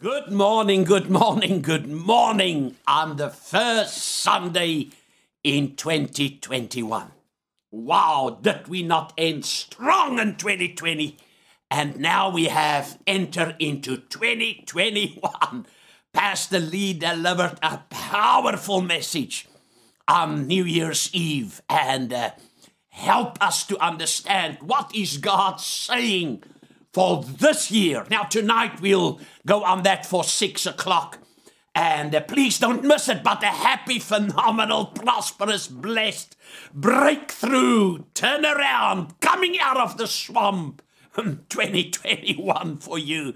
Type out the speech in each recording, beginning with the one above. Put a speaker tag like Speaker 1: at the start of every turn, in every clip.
Speaker 1: Good morning, good morning, good morning on the first Sunday in 2021. Wow, did we not end strong in 2020? And now we have entered into 2021. Pastor Lee delivered a powerful message on New Year's Eve and uh, help us to understand what is God saying for this year. Now, tonight we'll go on that for six o'clock. And uh, please don't miss it, but a happy, phenomenal, prosperous, blessed breakthrough, turnaround, coming out of the swamp 2021 for you.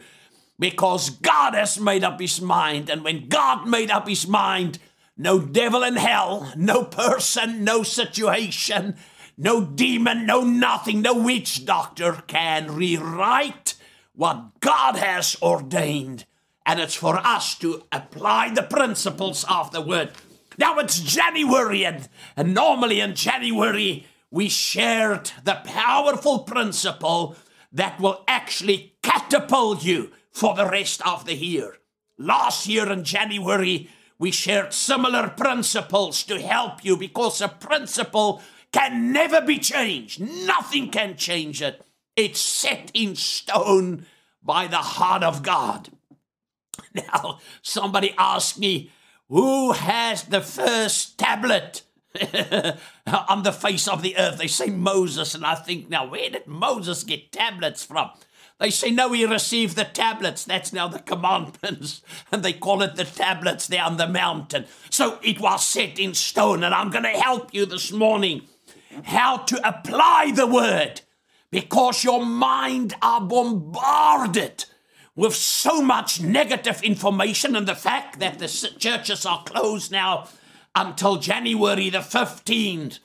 Speaker 1: Because God has made up his mind. And when God made up his mind, no devil in hell, no person, no situation, no demon, no nothing, no witch doctor can rewrite what God has ordained. And it's for us to apply the principles of the word. Now it's January, and, and normally in January, we shared the powerful principle that will actually catapult you for the rest of the year. Last year in January, we shared similar principles to help you because a principle can never be changed. Nothing can change it. It's set in stone by the heart of God. Now, somebody asked me, who has the first tablet on the face of the earth? They say Moses, and I think, now, where did Moses get tablets from? They say, no, he received the tablets. That's now the commandments. And they call it the tablets there on the mountain. So it was set in stone. And I'm going to help you this morning how to apply the word because your mind are bombarded with so much negative information and the fact that the churches are closed now until January the 15th.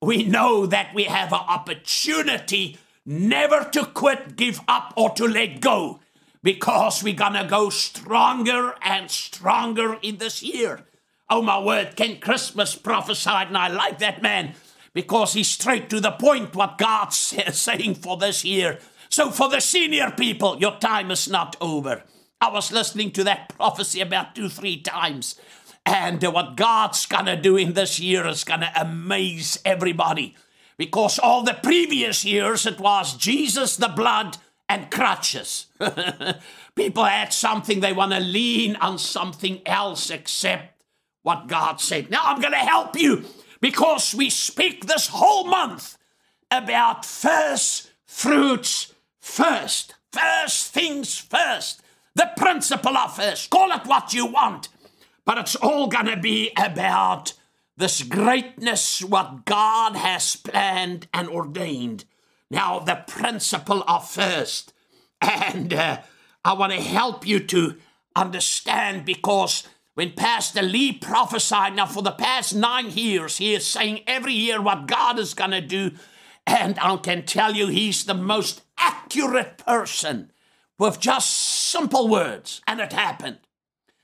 Speaker 1: We know that we have an opportunity never to quit, give up, or to let go because we're to go stronger and stronger in this year. Oh, my word, Ken Christmas prophesied, and I like that man because he's straight to the point what God's saying for this year. So, for the senior people, your time is not over. I was listening to that prophecy about two, three times. And uh, what God's gonna do in this year is gonna amaze everybody. Because all the previous years it was Jesus, the blood, and crutches. People had something, they wanna lean on something else except what God said. Now I'm gonna help you because we speak this whole month about first fruits first. First things first. The principle of first. Call it what you want. But it's all going to be about this greatness, what God has planned and ordained. Now, the principle of first. And uh, I want to help you to understand because when Pastor Lee prophesied, now for the past nine years, he is saying every year what God is going to do. And I can tell you, he's the most accurate person with just simple words. And it happened.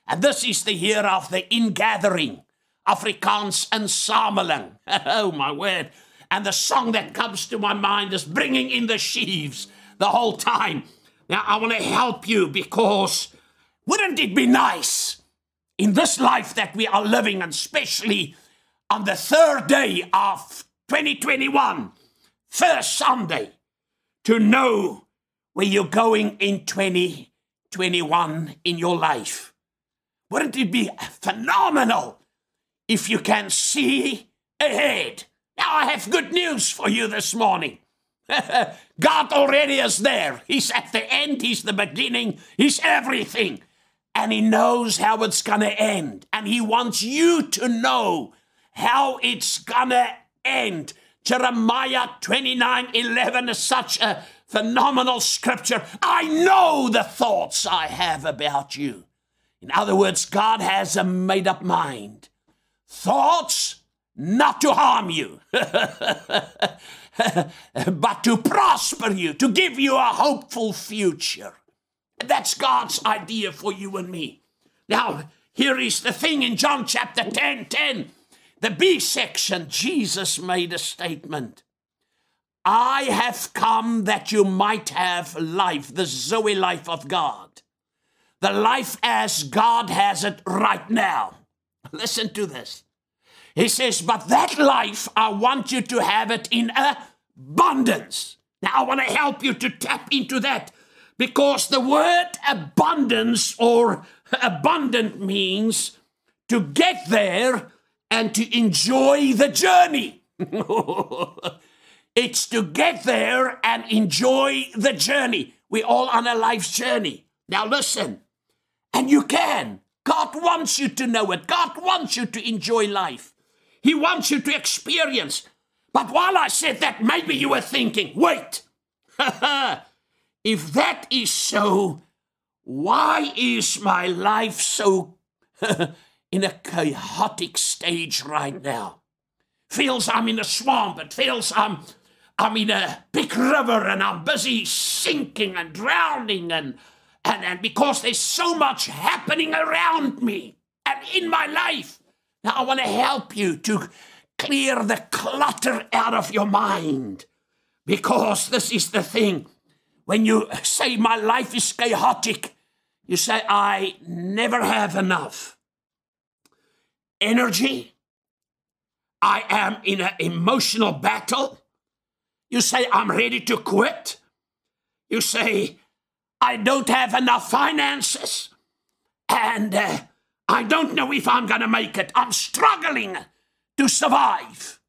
Speaker 1: And this is the year of the ingathering, Afrikaans and insameling. oh, my word. And the song that comes to my mind is bringing in the sheaves the whole time. Now, I want to help you because wouldn't it be nice in this life that we are living, and especially on the third day of 2021, first Sunday, to know where you're going in 2021 in your life. Wouldn't it be phenomenal if you can see ahead? Now, I have good news for you this morning. God already is there. He's at the end, He's the beginning, He's everything and he knows how it's going to end. And he wants you to know how it's going to end. Jeremiah 29 11 is such a phenomenal scripture. I know the thoughts I have about you. In other words, God has a made up mind. Thoughts not to harm you, but to prosper you, to give you a hopeful future. That's God's idea for you and me. Now, here is the thing in John chapter 10 10, the B section, Jesus made a statement. I have come that you might have life, the Zoe life of God. the life as God has it right now. Listen to this. He says, But that life, I want you to have it in abundance. Now, I want to help you to tap into that because the word abundance or abundant means to get there and to enjoy the journey. it's to get there and enjoy the journey. We're all on a life's journey. Now, listen, and you can. God wants you to know it. God wants you to enjoy life. He wants you to experience. But while I said that, maybe you were thinking, wait, if that is so, why is my life so in a chaotic stage right now? Feels I'm in a swamp. It feels I'm I'm in a big river and I'm busy sinking and drowning and and, and because there's so much happening around me and in my life. Now, I want to help you to clear the clutter out of your mind because this is the thing. When you say, My life is chaotic, you say, I never have enough energy. I am in an emotional battle. You say, I'm ready to quit. You say, I don't have enough finances. And uh, I don't know if I'm going to make it. I'm struggling to survive.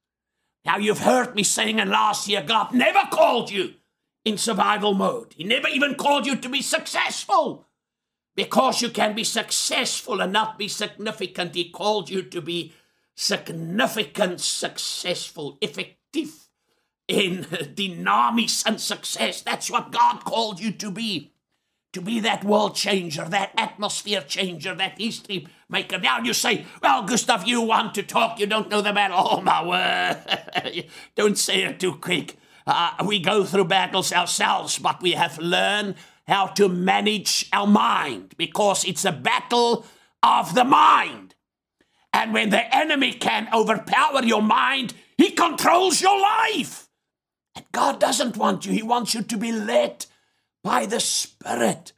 Speaker 1: Now, you've heard me saying in last year, God never called you in survival mode. He never even called you to be successful. Because you can be successful and not be significant, He called you to be significant, successful, effective in dynamis and success. That's what God called you to be to be that world changer, that atmosphere changer, that history maker. Now you say, well, Gustav, you want to talk, you don't know the battle. Oh, my word. don't say it too quick. Uh, we go through battles ourselves, but we have learned how to manage our mind because it's a battle of the mind. And when the enemy can overpower your mind, he controls your life. And God doesn't want you, He wants you to be led by the Spirit,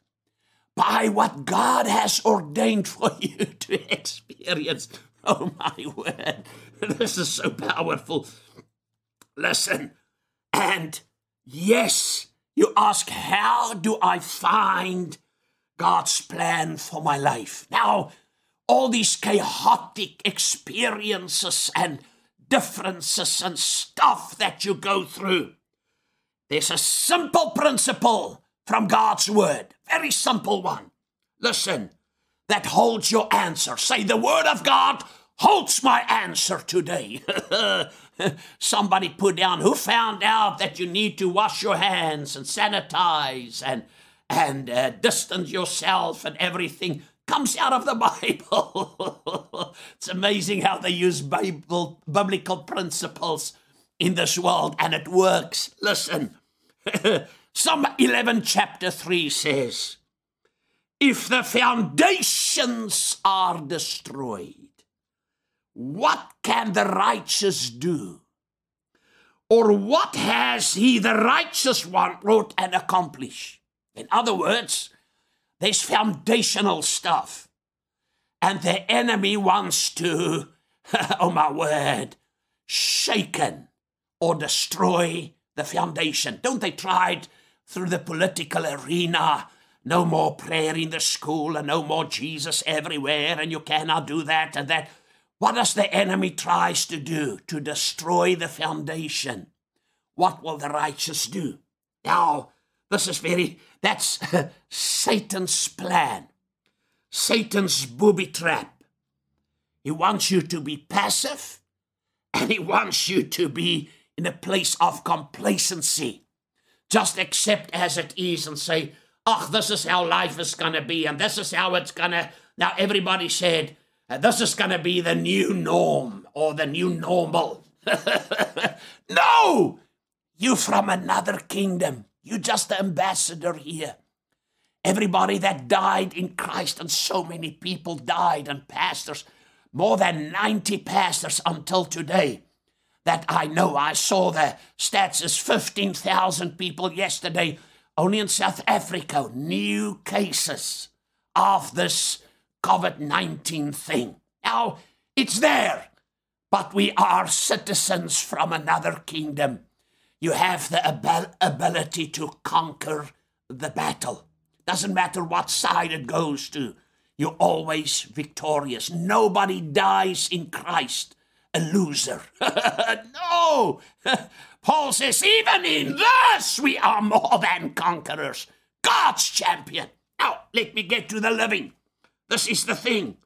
Speaker 1: by what God has ordained for you to experience. Oh, my word. This is so powerful. Listen, and yes, you ask, how do I find God's plan for my life? Now, all these chaotic experiences and differences and stuff that you go through, there's a simple principle from God's word. Very simple one. Listen, that holds your answer. Say, the word of God holds my answer today. Somebody put down who found out that you need to wash your hands and sanitize and and uh, distance yourself and everything comes out of the Bible. it's amazing how they use Bible biblical principles in this world and it works. Listen. Psalm 11, chapter 3 says, If the foundations are destroyed, what can the righteous do? Or what has he, the righteous one, wrought and accomplished? In other words, there's foundational stuff. And the enemy wants to, oh my word, shaken or destroy the foundation. Don't they try it through the political arena. No more prayer in the school and no more Jesus everywhere, and you cannot do that and that. What does the enemy tries to do? To destroy the foundation. What will the righteous do? Now, this is very, that's Satan's plan. Satan's booby trap. He wants you to be passive and he wants you to be in a place of complacency just accept as it is and say, oh, this is how life is going to be, and this is how it's going to. Now, everybody said, uh, this is going to be the new norm or the new normal. no! You from another kingdom. You just the ambassador here. Everybody that died in Christ, and so many people died, and pastors, more than 90 pastors until today that I know. I saw the stats as 15,000 people yesterday only in South Africa, new cases of this COVID 19 thing. Now, it's there, but we are citizens from another kingdom. You have the ab- ability to conquer the battle. Doesn't matter what side it goes to, you're always victorious. Nobody dies in Christ a loser. no! Paul says, even in this, we are more than conquerors. God's champion. Now, let me get to the living. This is the thing.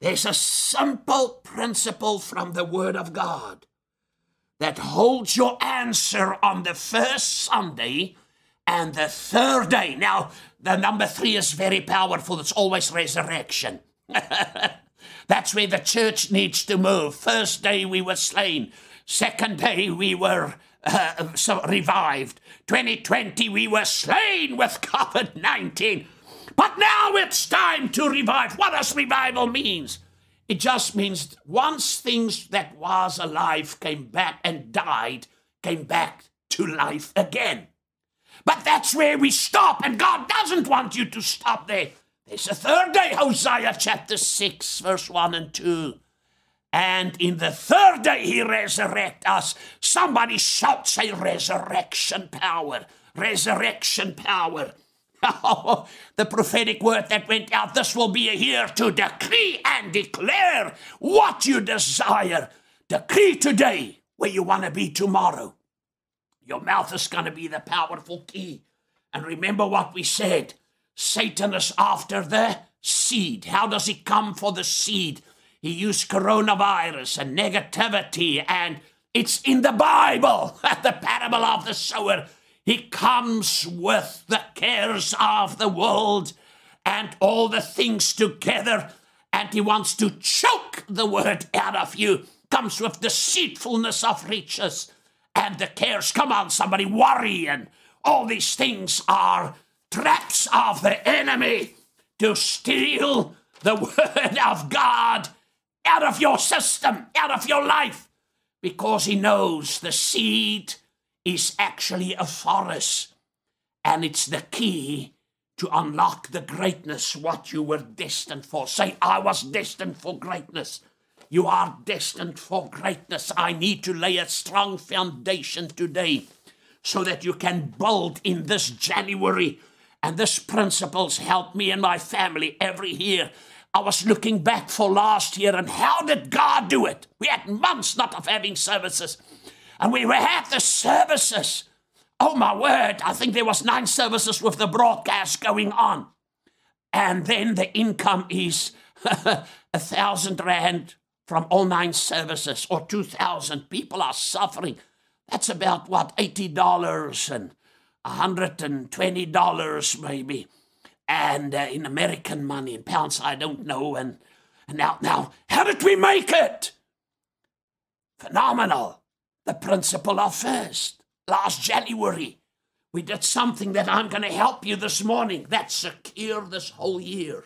Speaker 1: There's a simple principle from the Word of God that holds your answer on the first Sunday and the third day. Now, the number three is very powerful. It's always resurrection. That's where the church needs to move. First day we were slain. Second day we were uh, so revived. 2020 we were slain with COVID 19. But now it's time to revive. What does revival means? It just means once things that was alive came back and died, came back to life again. But that's where we stop, and God doesn't want you to stop there. There's a third day, Hosea chapter 6, verse 1 and 2. And in the third day he resurrect us. Somebody shouts a resurrection power. Resurrection power. The prophetic word that went out this will be a year to decree and declare what you desire. Decree today where you want to be tomorrow. Your mouth is going to be the powerful key. And remember what we said Satan is after the seed. How does he come for the seed? He used coronavirus and negativity, and it's in the Bible, the parable of the sower. He comes with the cares of the world and all the things together, and he wants to choke the word out of you. Comes with deceitfulness of riches and the cares. Come on, somebody, worry and all these things are traps of the enemy to steal the word of God out of your system, out of your life, because he knows the seed is actually a forest and it's the key to unlock the greatness what you were destined for. Say, I was destined for greatness. You are destined for greatness. I need to lay a strong foundation today so that you can build in this January. And this principles help me and my family every year. I was looking back for last year and how did God do it? We had months not of having services. And we had the services. Oh my word, I think there was nine services with the broadcast going on. And then the income is a thousand rand from all nine services or 2,000 people are suffering. That's about what, $80 and $120 maybe. And uh, in American money, in pounds, I don't know. And, and now, now, how did we make it? Phenomenal. The principle of first. Last January, we did something that I'm going to help you this morning that secure this whole year.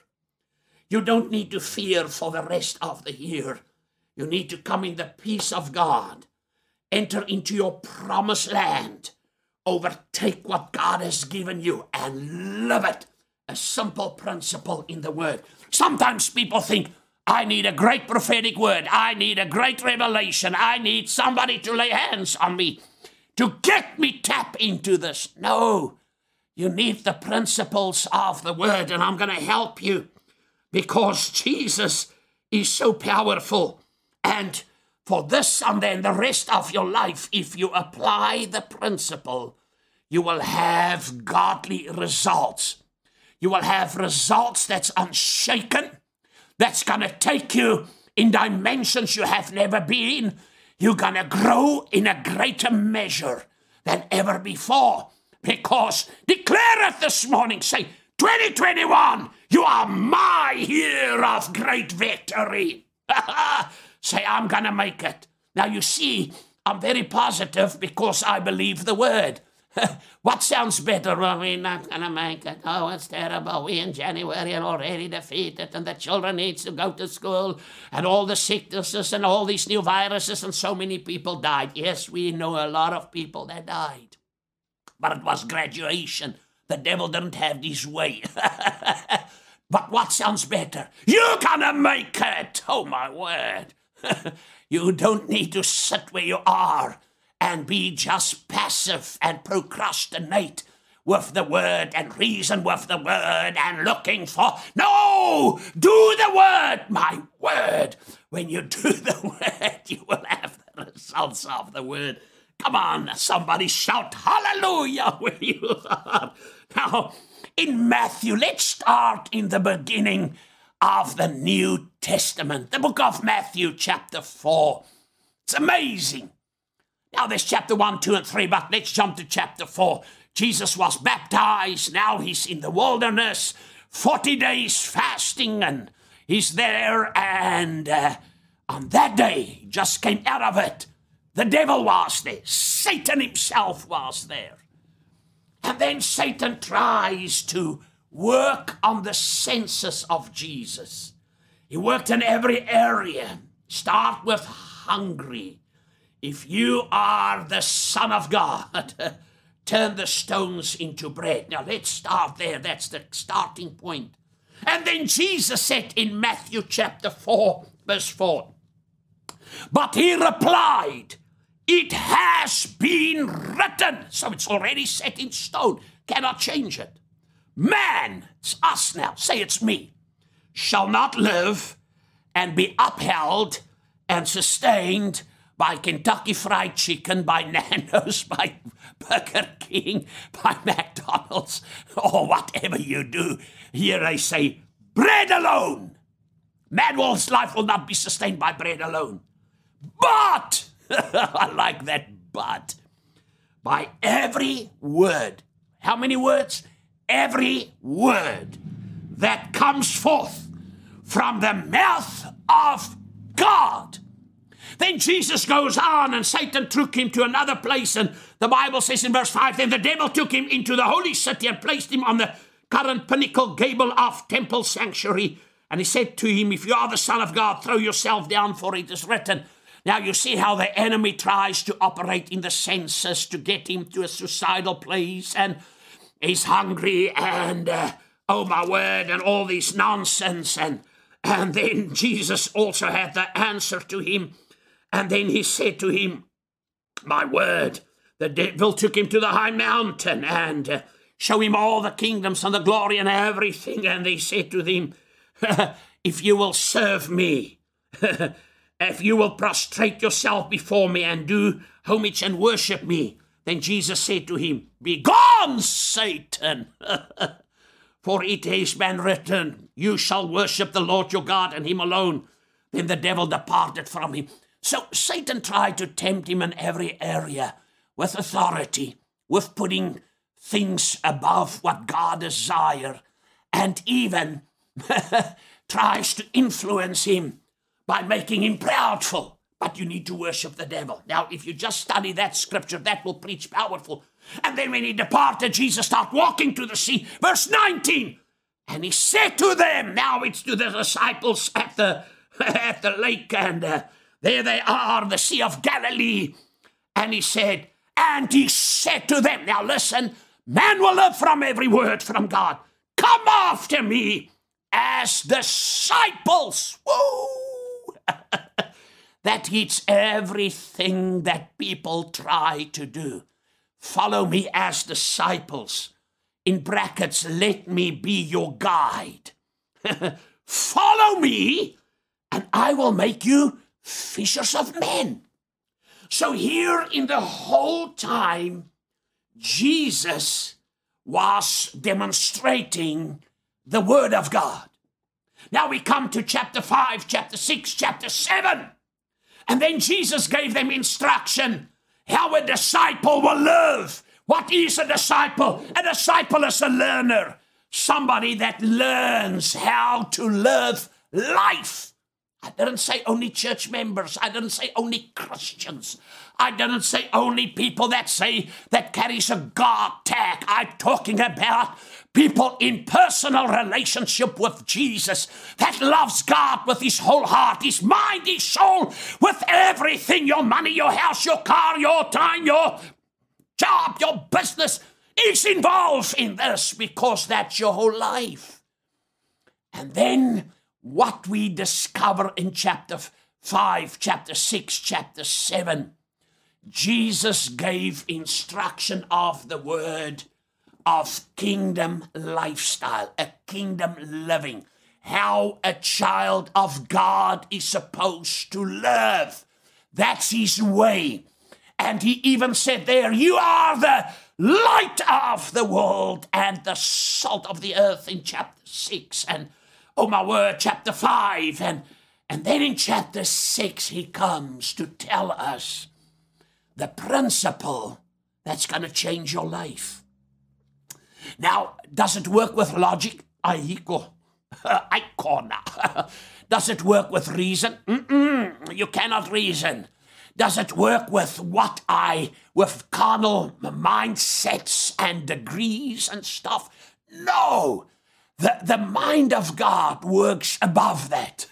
Speaker 1: You don't need to fear for the rest of the year. You need to come in the peace of God, enter into your promised land, overtake what God has given you, and live it. A simple principle in the word. Sometimes people think, I need a great prophetic word. I need a great revelation. I need somebody to lay hands on me to get me tap into this. No, you need the principles of the word, and I'm going to help you because Jesus is so powerful. And for this and the rest of your life, if you apply the principle, you will have godly results. You will have results that's unshaken, that's to take you in dimensions you have never been. You're to grow in a greater measure than ever before. Because declare it this morning. Say, 2021, you are my year of great victory. Say, I'm to make it. Now, you see, I'm very positive because I believe the word. what sounds better? Uh, well, we're not going to make it. Oh, it's terrible. We in January are already defeated, and the children needs to go to school, and all the sicknesses and all these new viruses, and so many people died. Yes, we know a lot of people that died. But it was graduation. The devil didn't have his way. But what sounds better? You're gonna make it! Oh my word! you don't need to sit where you are and be just passive and procrastinate with the word and reason with the word and looking for. No! Do the word! My word! When you do the word, you will have the results of the word. Come on, somebody shout hallelujah where you are. Now, in Matthew, let's start in the beginning of the New Testament, the book of Matthew, chapter 4. It's amazing. Now, there's chapter 1, 2, and 3, but let's jump to chapter 4. Jesus was baptized. Now he's in the wilderness, 40 days fasting, and he's there. And uh, on that day, just came out of it. The devil was there, Satan himself was there. And then Satan tries to work on the senses of Jesus. He worked in every area. Start with hungry. If you are the Son of God, turn the stones into bread. Now let's start there. That's the starting point. And then Jesus said in Matthew chapter 4, verse 4, But he replied, It has been written. So it's already set in stone. Cannot change it. Man, it's us now, say it's me, shall not live and be upheld and sustained by Kentucky Fried Chicken, by Nando's, by Burger King, by McDonald's, or whatever you do. Here I say, bread alone. Man's life will not be sustained by bread alone. But, I like that but, by every word. How many words? Every word that comes forth from the mouth of God. Then Jesus goes on, and Satan took him to another place. And the Bible says in verse 5 Then the devil took him into the holy city and placed him on the current pinnacle gable of temple sanctuary. And he said to him, If you are the Son of God, throw yourself down, for it is written. Now you see how the enemy tries to operate in the senses to get him to a suicidal place, and he's hungry, and uh, oh my word, and all this nonsense. And, and then Jesus also had the answer to him and then he said to him, My word, the devil took him to the high mountain and uh, show him all the kingdoms and the glory and everything. And they said to him, If you will serve me, if you will prostrate yourself before me and do homage and worship me, then Jesus said to him, Begone, Satan! For it has been written, You shall worship the Lord your God and him alone. Then the devil departed from him. So Satan tried to tempt him in every area with authority, with putting things above what God desires, and even tries to influence him by making him proudful. But you need to worship the devil. Now, if you just study that scripture, that will preach powerful. And then when he departed, Jesus started walking to the sea. Verse 19. And he said to them, now it's to the disciples at the at the lake, and uh, there they are, the Sea of Galilee. And he said, and he said to them, Now listen, man will live from every word from God. Come after me as disciples. Woo! that hits everything that people try to do. Follow me as disciples. In brackets, let me be your guide. Follow me, and I will make you fishers of men. So, here in the whole time, Jesus was demonstrating the Word of God. Now we come to chapter 5, chapter 6, chapter 7. And then Jesus gave them instruction how a disciple will live. What is a disciple? A disciple is a learner, somebody that learns how to live life. I didn't say only church members. I didn't say only Christians. I didn't say only people that say that carries a God tag. I'm talking about people in personal relationship with Jesus that loves God with his whole heart, his mind, his soul, with everything your money, your house, your car, your time, your job, your business is involved in this because that's your whole life. And then what we discover in chapter 5, chapter 6, chapter 7, Jesus gave instruction of the word of kingdom lifestyle, a kingdom living, how a child of God is supposed to live. That's his way. And he even said there, You are the light of the world and the salt of the earth in chapter 6. And oh my word, chapter 5. And, and then in chapter 6, he comes to tell us the principle that's going to change your life. Now, does it work with logic? Aiko. Icona. Does it work with reason? Mm-mm, you cannot reason. Does it work with what I, with carnal mindsets and degrees and stuff? No. The, the mind of God works above that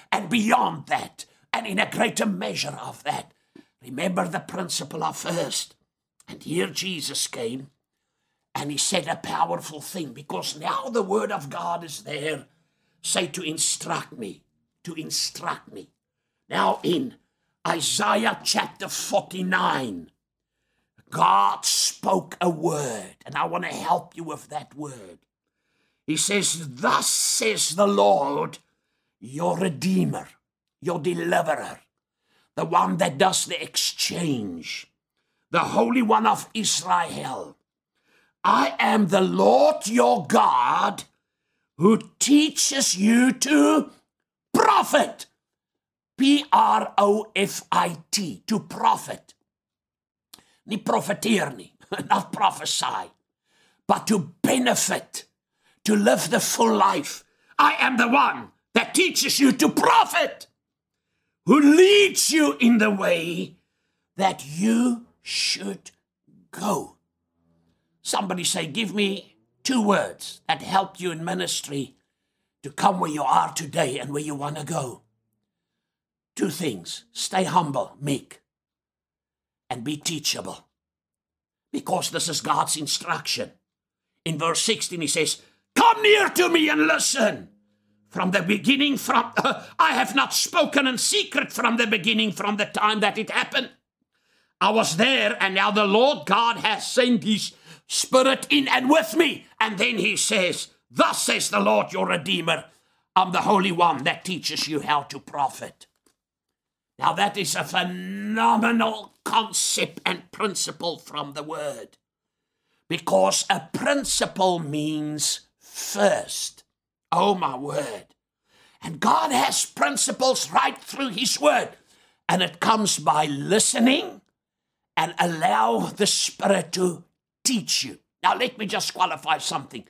Speaker 1: and beyond that and in a greater measure of that. Remember the principle of first. And here Jesus came and he said a powerful thing because now the word of God is there. Say to instruct me, to instruct me. Now in Isaiah chapter 49, God spoke a word, and I want to help you with that word. He says, Thus says the Lord, your Redeemer, your Deliverer, the one that does the exchange, the Holy One of Israel. I am the Lord your God who teaches you to profit. P R O F I T, to profit. Nie profiteer not prophesy, but to benefit, to live the full life. I am the one that teaches you to profit, who leads you in the way that you should go. Somebody say, Give me two words that help you in ministry to come where you are today and where you want to go. Two things stay humble, meek, and be teachable. Because this is God's instruction. In verse 16, he says, Come near to me and listen. From the beginning, from uh, I have not spoken in secret from the beginning, from the time that it happened. I was there, and now the Lord God has sent his spirit in and with me. And then he says, Thus says the Lord your Redeemer, I'm the Holy One that teaches you how to profit. Now, that is a phenomenal concept and principle from the word. Because a principle means first. Oh, my word. And God has principles right through His word. And it comes by listening and allow the Spirit to teach you. Now, let me just qualify something.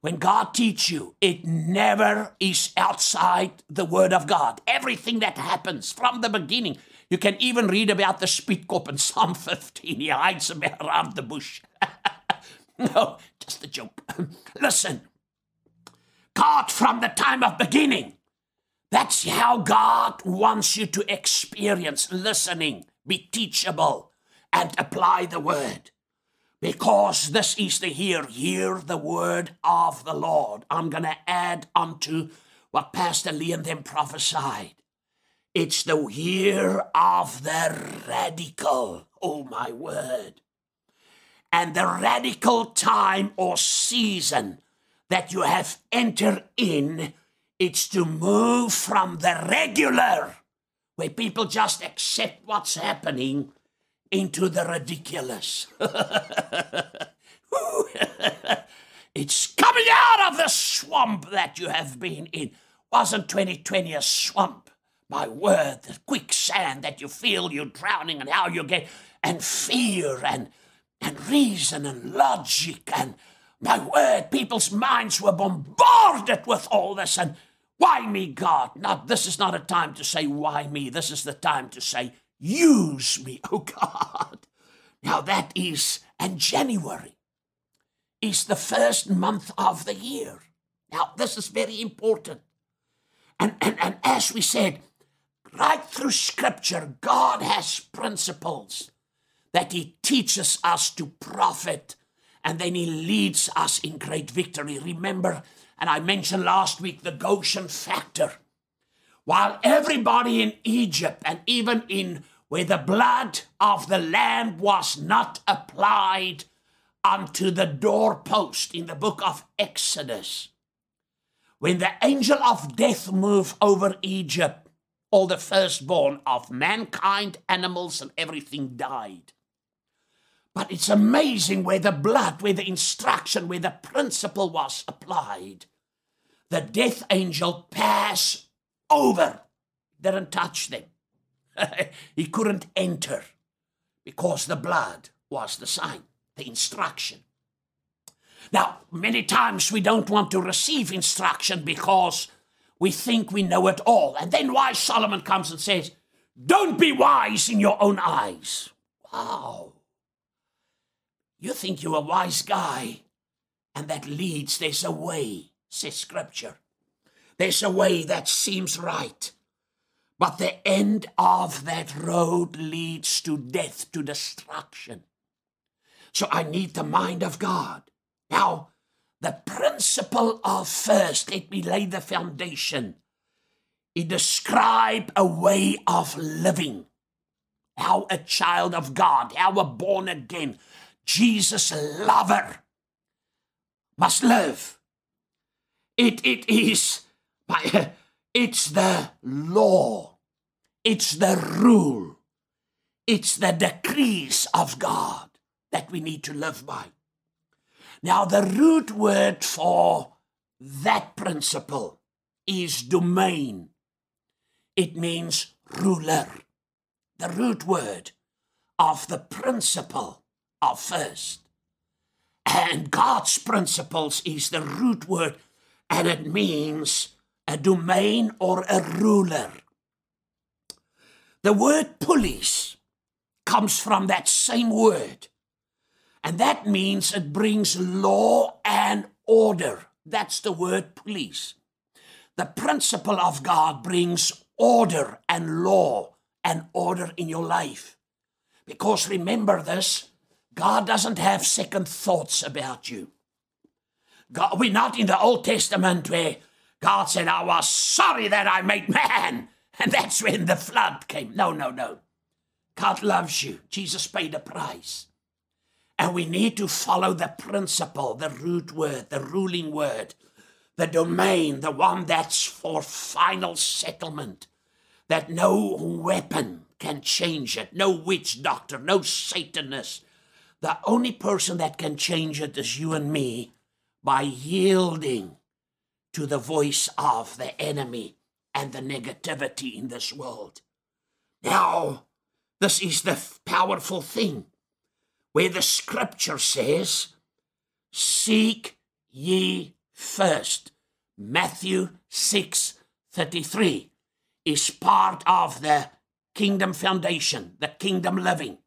Speaker 1: When God teach you, it never is outside the Word of God. Everything that happens from the beginning, you can even read about the Spietkop in Psalm 15. He hides around the bush. no, just a joke. Listen, God from the time of beginning, that's how God wants you to experience listening, be teachable, and apply the Word because this is the year, hear the word of the Lord. I'm going to add unto what Pastor Lee and them prophesied. It's the year of the radical. Oh, my word. And the radical time or season that you have entered in, it's to move from the regular, where people just accept what's happening, into the ridiculous. it's coming out of the swamp that you have been in. Wasn't 2020 a swamp? My word, the quicksand that you feel you're drowning and how you get, and fear and, and reason and logic and my word, people's minds were bombarded with all this and why me, God? Not this is not a time to say why me. This is the time to say Use me, oh God. Now that is, and January is the first month of the year. Now, this is very important. And, and, and as we said, right through Scripture, God has principles that He teaches us to profit and then he leads us in great victory. Remember, and I mentioned last week the Goshen factor. While everybody in Egypt and even in where the blood of the lamb was not applied unto the doorpost in the book of Exodus, when the angel of death moved over Egypt, all the firstborn of mankind, animals, and everything died. But it's amazing where the blood, where the instruction, where the principle was applied. The death angel passed over, didn't touch them. he couldn't enter because the blood was the sign, the instruction. Now, many times we don't want to receive instruction because we think we know it all. And then why Solomon comes and says, Don't be wise in your own eyes. Wow. You think you're a wise guy, and that leads, there's a way, says Scripture. There's a way that seems right. But the end of that road leads to death, to destruction. So I need the mind of God. Now, the principle of first, let me lay the foundation. He described a way of living. How a child of God, how a born again, Jesus lover must live. It, it is, it's the law, it's the rule, it's the decrees of God that we need to live by. Now, the root word for that principle is domain. It means ruler. The root word of the principle of first. And God's principles is the root word, and it means a domain or a ruler. The word police comes from that same word and that means it brings law and order. That's the word police. The principle of God brings order and law and order in your life. Because remember this God doesn't have second thoughts about you. God, we're not in the Old Testament where God said, I was sorry that I made man. And that's when the flood came. No, no, no. God loves you. Jesus paid a price. And we need to follow the principle, the root word, the ruling word, the domain, the one that's for final settlement, that no weapon can change it, no witch doctor, no Satanist. The only person that can change it is you and me by yielding to the voice of the enemy and the negativity in this world. Now, this is the powerful thing where the scripture says, Seek ye first. Matthew 6 33 is part of the kingdom foundation, the kingdom living.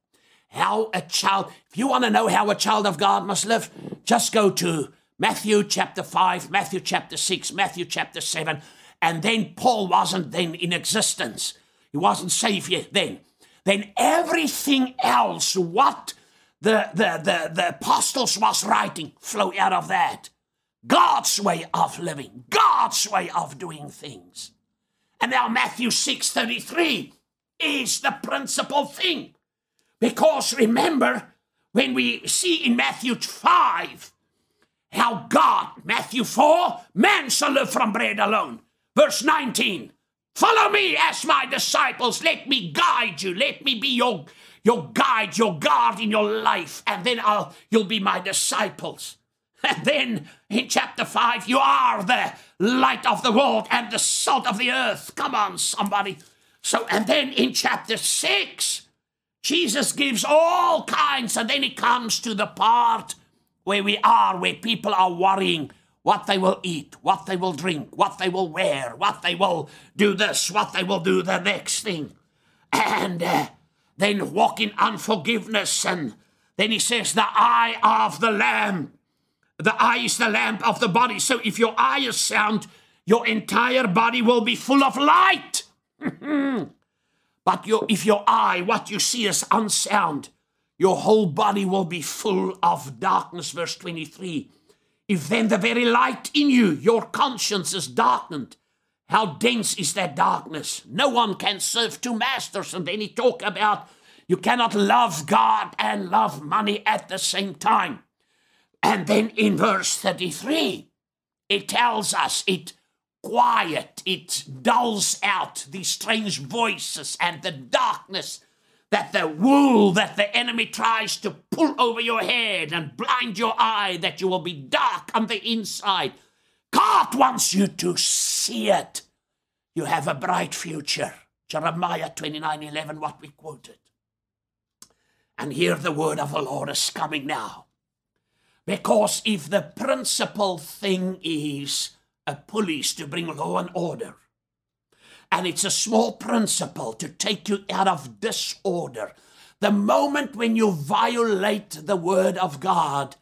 Speaker 1: How a child, if you want to know how a child of God must live, just go to Matthew chapter 5, Matthew chapter 6, Matthew chapter 7, and then Paul wasn't then in existence. He wasn't Savior then. Then everything else, what the, the, the, the apostles was writing flow out of that. God's way of living, God's way of doing things. And now Matthew 6:33 is the principal thing. Because remember, when we see in Matthew 5 how God, Matthew 4, man shall live from bread alone. Verse 19, follow me as my disciples. Let me guide you. Let me be your your guide, your guard in your life, and then I'll, you'll be my disciples. And then in chapter 5, you are the light of the world and the salt of the earth. Come on, somebody. So, and then in chapter 6, Jesus gives all kinds, and then he comes to the part where we are, where people are worrying what they will eat, what they will drink, what they will wear, what they will do this, what they will do the next thing. And uh, then walk in unforgiveness. And then he says, the eye of the lamb. The eye is the lamp of the body. So if your eye is sound, your entire body will be full of light. but your, if your eye, what you see is unsound, your whole body will be full of darkness. Verse 23. If then the very light in you, your conscience is darkened, how dense is that darkness? No one can serve two masters. And then he talk about you cannot love God and love money at the same time. And then in verse 33, it tells us it quiet, it dulls out these strange voices and the darkness that the wool that the enemy tries to pull over your head and blind your eye, that you will be dark on the inside. God wants you to see it. You have a bright future. Jeremiah 29 11, what we quoted. And here the word of the Lord is coming now. Because if the principal thing is a police to bring law and order, and it's a small principle to take you out of disorder, the moment when you violate the word of God,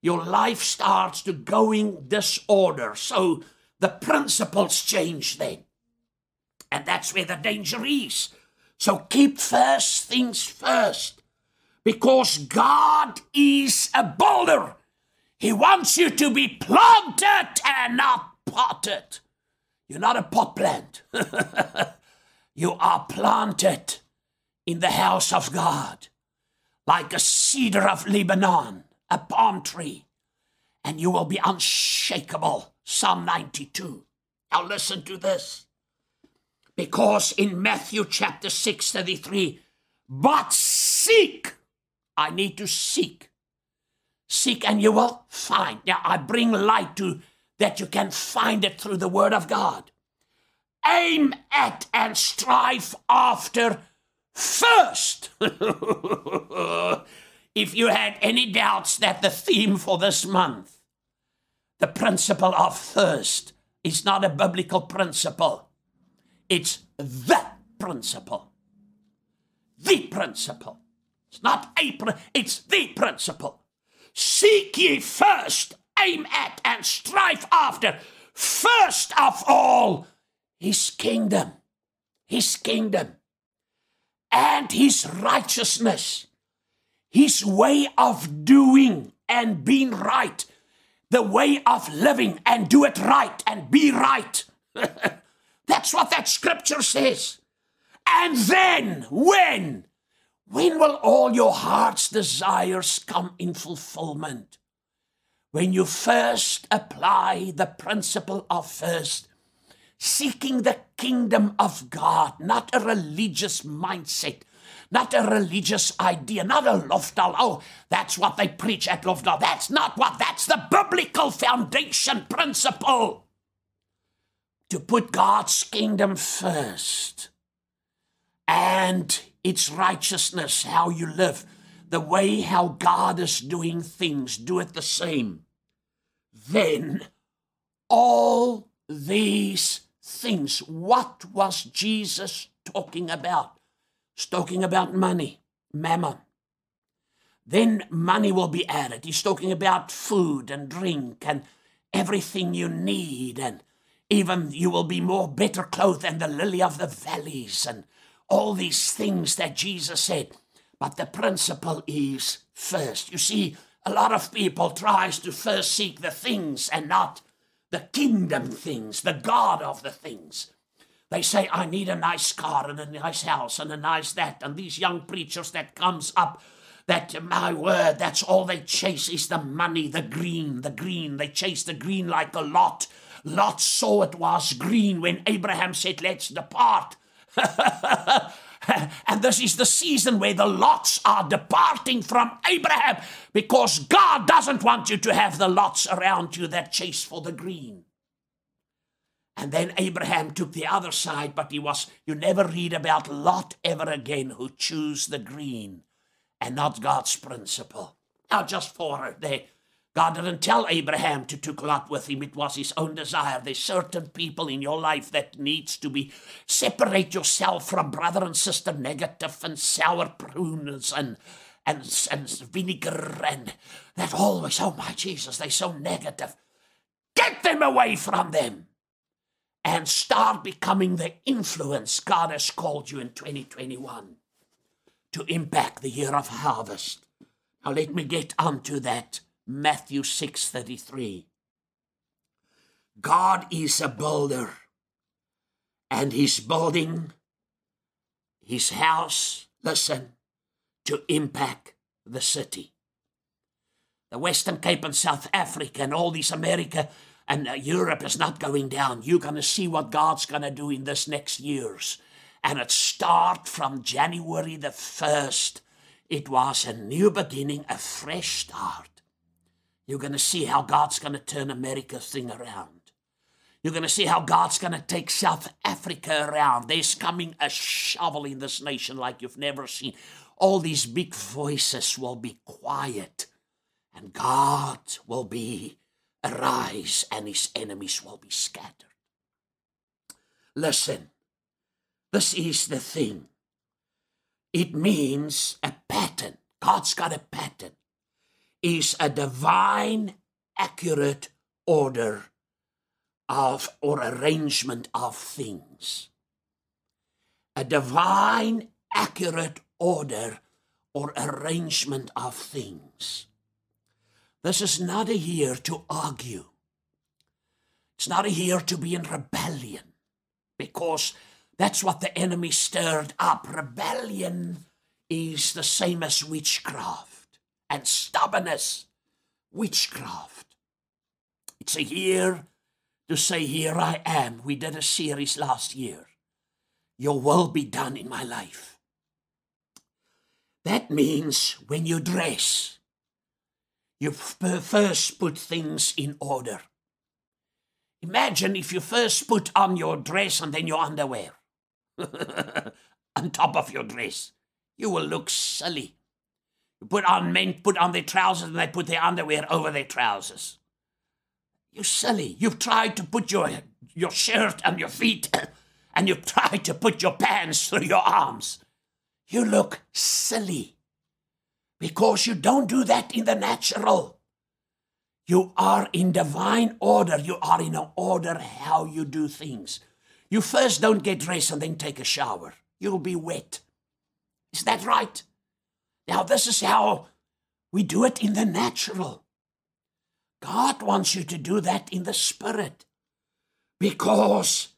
Speaker 1: your life starts to going disorder. So the principles change then. And that's where the danger is. So keep first things first. Because God is a builder. He wants you to be planted and not potted. You're not a pot plant. you are planted in the house of God like a cedar of Lebanon, a palm tree, and you will be unshakable. Psalm 92. Now listen to this. Because in Matthew chapter 6, 33, but seek. I need to seek. Seek and you will find. Now I bring light to that you can find it through the Word of God. Aim at and strive after first. if you had any doubts that the theme for this month, the principle of thirst, is not a biblical principle, it's the principle. The principle. It's not a, it's the principle. Seek ye first aim at and strive after, first of all, his kingdom, his kingdom, and his righteousness, his way of doing and being right, the way of living and do it right and be right. That's what that scripture says. And then, when? When will all your heart's desires come in fulfillment? When you first apply the principle of first, seeking the kingdom of God, not a religious mindset, not a religious idea, not a loftal. Oh, that's what they preach at loftal. That's not what, that's the biblical foundation principle. To put God's kingdom first and its righteousness, how you live, the way how God is doing things, do it the same then all these things. What was Jesus talking about? He's talking about money, mammon. Then money will be added. He's talking about food and drink and everything you need, and even you will be more better clothed than the lily of the valleys, and all these things that Jesus said. But the principle is first. You see, a lot of people tries to first seek the things and not the kingdom things, the God of the things. They say, I need a nice car and a nice house and a nice that. And these young preachers that comes up, that my word, that's all they chase is the money, the green, the green. They chase the green like a lot. Lot saw it was green when Abraham said, let's depart. And this is the season where the lots are departing from Abraham because God doesn't want you to have the lots around you that chase for the green. And then Abraham took the other side, but he was, you never read about Lot ever again who chose the green and not God's principle. Now, just for there, God didn't tell Abraham to take Lot with him. It was his own desire. There's certain people in your life that needs to be separate yourself from brother and sister negative and sour prunes and and, and vinegar and that always, oh my Jesus, they're so negative. Get them away from them and start becoming the influence God has called you in 2021 to impact the year of harvest. Now let me get onto that Matthew 6:33. God is a builder and he's building his house, listen, to impact the city. The Western Cape and South Africa and all this America and uh, Europe is not going down. You're going to see what God's going to do in this next years. And it start from January the 1st. It was a new beginning, a fresh start. You're going to see how God's going to turn America's thing around. You're going to see how God's going to take South Africa around. There's coming a shovel in this nation like you've never seen. All these big voices will be quiet, and God will be arise, and his enemies will be scattered. Listen, this is the thing. It means a pattern. God's got a pattern is a divine, accurate order of or arrangement of things. A divine, accurate order or arrangement of things. This is not a year to argue. It's not a year to be in rebellion because that's what the enemy stirred up. Rebellion is the same as witchcraft and stubbornness, witchcraft. It's a year to say, Here I am. We did a series last year. Your will be done in my life. That means when you dress, you first put things in order. Imagine if you first put on your dress and then your underwear on top of your dress. You will look silly. Put on men put on their trousers and they put their underwear over their trousers. You silly. You've tried to put your your shirt on your feet and you've tried to put your pants through your arms. You look silly because you don't do that in the natural. You are in divine order. You are in an order how you do things. You first don't get dressed and then take a shower. You'll be wet. Is that right? Now, this is how we do it in the natural. God wants you to do that in the spirit. Because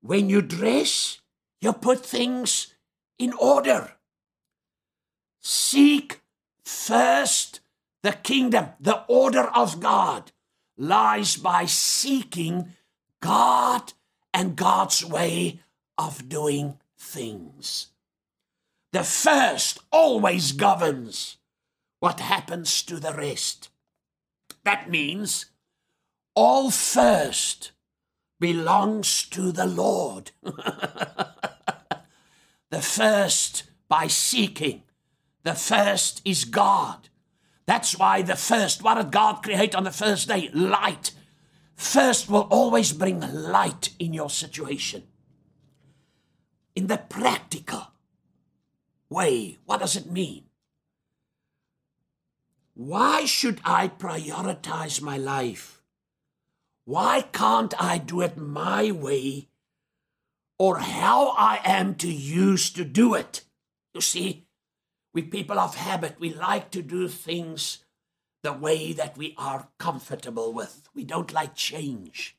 Speaker 1: when you dress, you put things in order. Seek first the kingdom. The order of God lies by seeking God and God's way of doing things. The first always governs what happens to the rest. That means all first belongs to the Lord. the first by seeking, the first is God. That's why the first, what did God create on the first day? Light. First will always bring light in your situation. In the practical, way. What does it mean? Why should I prioritize my life? Why can't I do it my way or how I am to use to do it? You see, we people of habit, we like to do things the way that we are comfortable with. We don't like change.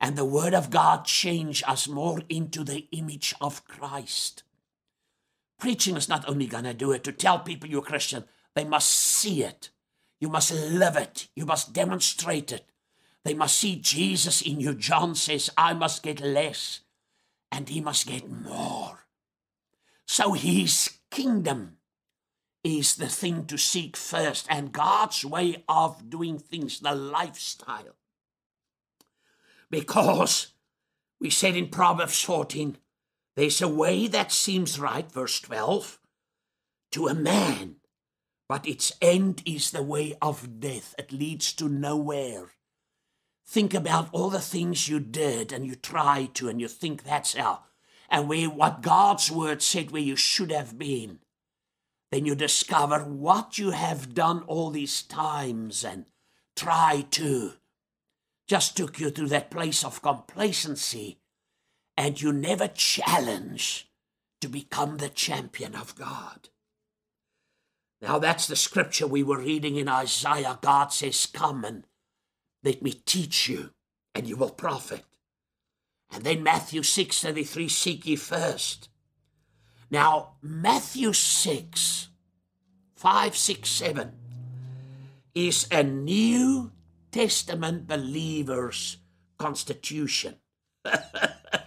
Speaker 1: And the Word of God change us more into the image of Christ. Preaching is not only going to do it to tell people you're Christian, they must see it. You must live it. You must demonstrate it. They must see Jesus in you. John says, I must get less and he must get more. So his kingdom is the thing to seek first and God's way of doing things, the lifestyle. Because we said in Proverbs 14, there's a way that seems right, verse 12, to a man, but its end is the way of death. It leads to nowhere. Think about all the things you did and you tried to, and you think that's how. And where what God's word said where you should have been. Then you discover what you have done all these times and tried to. Just took you to that place of complacency and you never challenge to become the champion of God. Now that's the scripture we were reading in Isaiah. God says, Come and let me teach you, and you will profit. And then Matthew 6 33, seek ye first. Now, Matthew 6, 5, 6, 7 is a New Testament believer's constitution.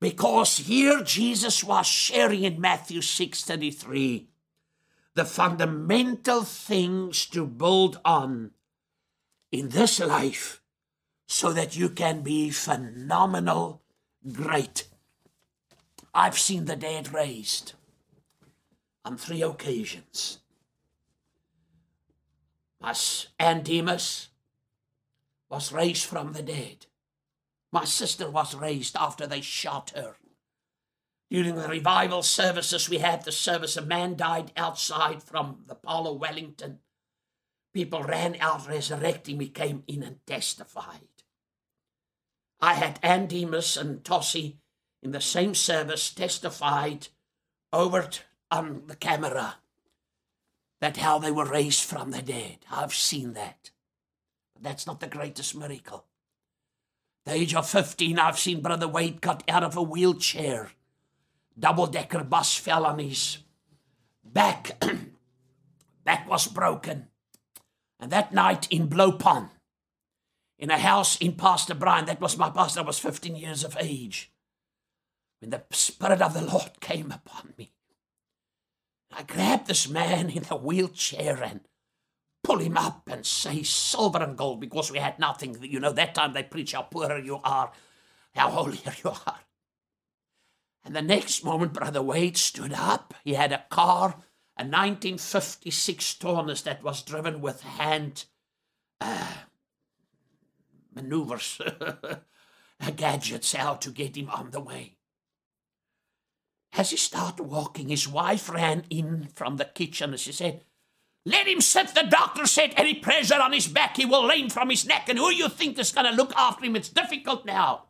Speaker 1: because here Jesus was sharing in Matthew 6:33 the fundamental things to build on in this life so that you can be phenomenal great. I've seen the dead raised on three occasions. My Aunt Demas was raised from the dead. My sister was raised after they shot her. During the revival services we had, the service, a man died outside from the Apollo Wellington. People ran out resurrecting me, came in and testified. I had Demas and Tossie in the same service testified over on the camera that how they were raised from the dead. I've seen that. But that's not the greatest miracle. The age of 15, I've seen Brother Wade got out of a wheelchair. Double decker bus fell on his back. back was broken. And that night in Blow in a house in Pastor Brian, that was my pastor, I was 15 years of age, when the Spirit of the Lord came upon me. I grabbed this man in the wheelchair and pull him up and say silver and gold because we had nothing. You know, that time they preach how poorer you are, how holier you are. And the next moment, Brother Wade stood up. He had a car, a 1956 Taunus that was driven with hand uh, maneuvers, gadgets out to get him on the way. As he started walking, his wife ran in from the kitchen and she said, Let him sit. The doctor said any pressure on his back, he will lame from his neck. And who you think is going to look after him? It's difficult now.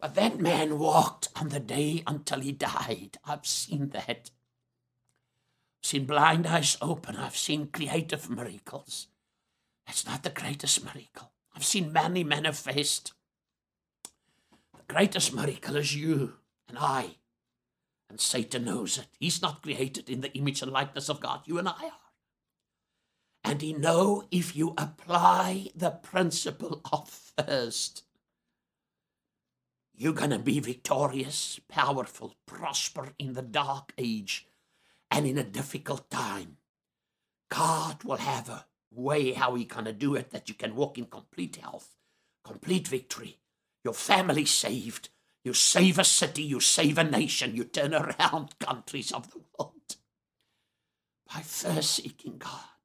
Speaker 1: But that man walked on the day until he died. I've seen that. I've seen blind eyes open. I've seen creative miracles. That's not the greatest miracle. I've seen many manifest. The greatest miracle is you and I and Satan knows it. He's not created in the image and likeness of God. You and I are. And he know if you apply the principle of first, you're going to be victorious, powerful, prosper in the dark age and in a difficult time. God will have a way how he going to do it that you can walk in complete health, complete victory, your family saved, you save a city, you save a nation, you turn around countries of the world by first seeking God.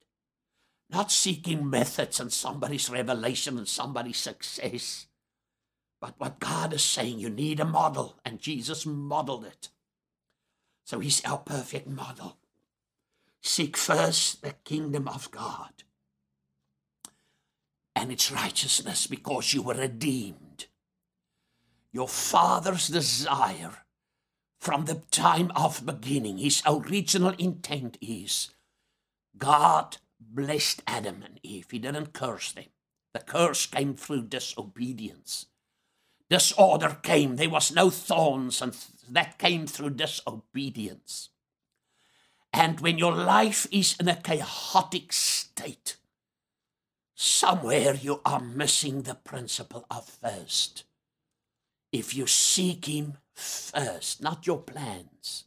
Speaker 1: Not seeking methods and somebody's revelation and somebody's success. But what God is saying, you need a model, and Jesus modeled it. So he's our perfect model. Seek first the kingdom of God and its righteousness because you were redeemed your father's desire from the time of beginning, his original intent is God blessed Adam and Eve. He didn't curse them. The curse came through disobedience. Disorder came. There was no thorns, and that came through disobedience. And when your life is in a chaotic state, somewhere you are missing the principle of first if you seek Him first, not your plans.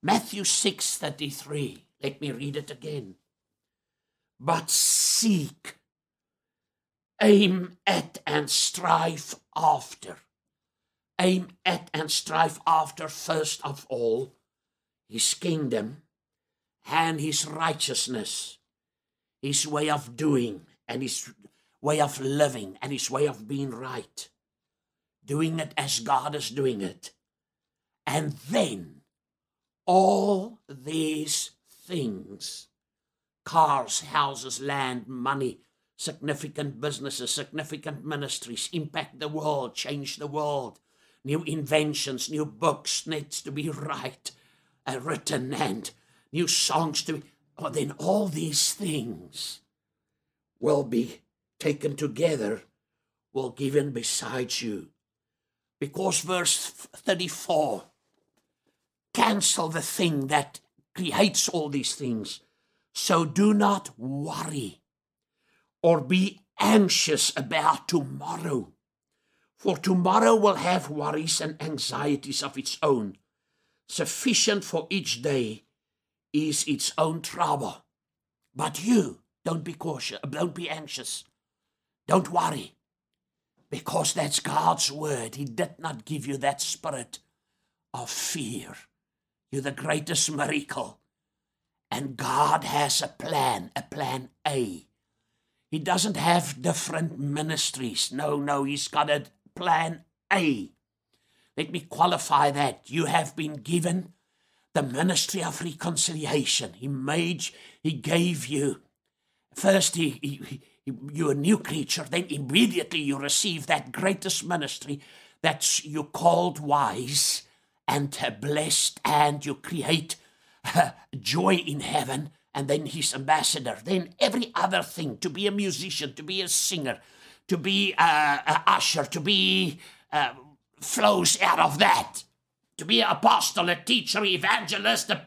Speaker 1: Matthew 6 33. Let me read it again. But seek, aim at, and strive after. Aim at and strive after, first of all, His kingdom and His righteousness, His way of doing, and His way of living, and His way of being right doing it as God is doing it. And then all these things cars, houses, land, money, significant businesses, significant ministries impact the world, change the world. New inventions, new books needs to be right, uh, written, and new songs to well, then all these things will be taken together, will given beside you. Because verse 34 cancel the thing that creates all these things. So do not worry or be anxious about tomorrow. For tomorrow will have worries and anxieties of its own. Sufficient for each day is its own trouble. But you, don't be cautious, don't be anxious. Don't worry. Because that's God's word. He did not give you that spirit of fear. You're the greatest miracle. And God has a plan, a plan A. He doesn't have different ministries. No, no, He's got a plan A. Let me qualify that. You have been given the ministry of reconciliation. He made, He gave you. First, he, he, he, you're a new creature, then immediately you receive that greatest ministry that you called wise and blessed, and you create joy in heaven, and then his ambassador. Then every other thing to be a musician, to be a singer, to be uh, a usher, to be uh, flows out of that. To be an apostle, a teacher, evangelist, a,